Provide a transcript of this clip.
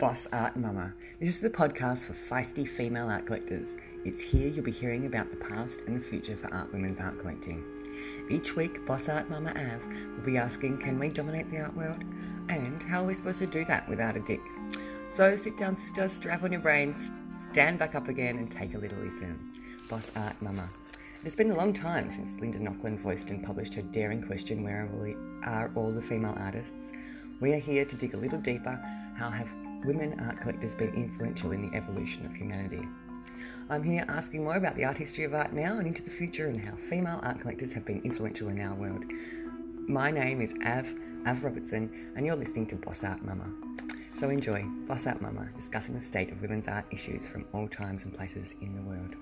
Boss Art Mama. This is the podcast for feisty female art collectors. It's here you'll be hearing about the past and the future for art women's art collecting. Each week, Boss Art Mama Av will be asking, can we dominate the art world? And how are we supposed to do that without a dick? So sit down, sister, strap on your brains, stand back up again, and take a little listen. Boss Art Mama. It's been a long time since Linda Nochlin voiced and published her daring question, Where are all the female artists? We are here to dig a little deeper. How have women art collectors been influential in the evolution of humanity? I'm here asking more about the art history of art now and into the future and how female art collectors have been influential in our world. My name is Av, Av Robertson, and you're listening to Boss Art Mama. So enjoy Boss Art Mama discussing the state of women's art issues from all times and places in the world.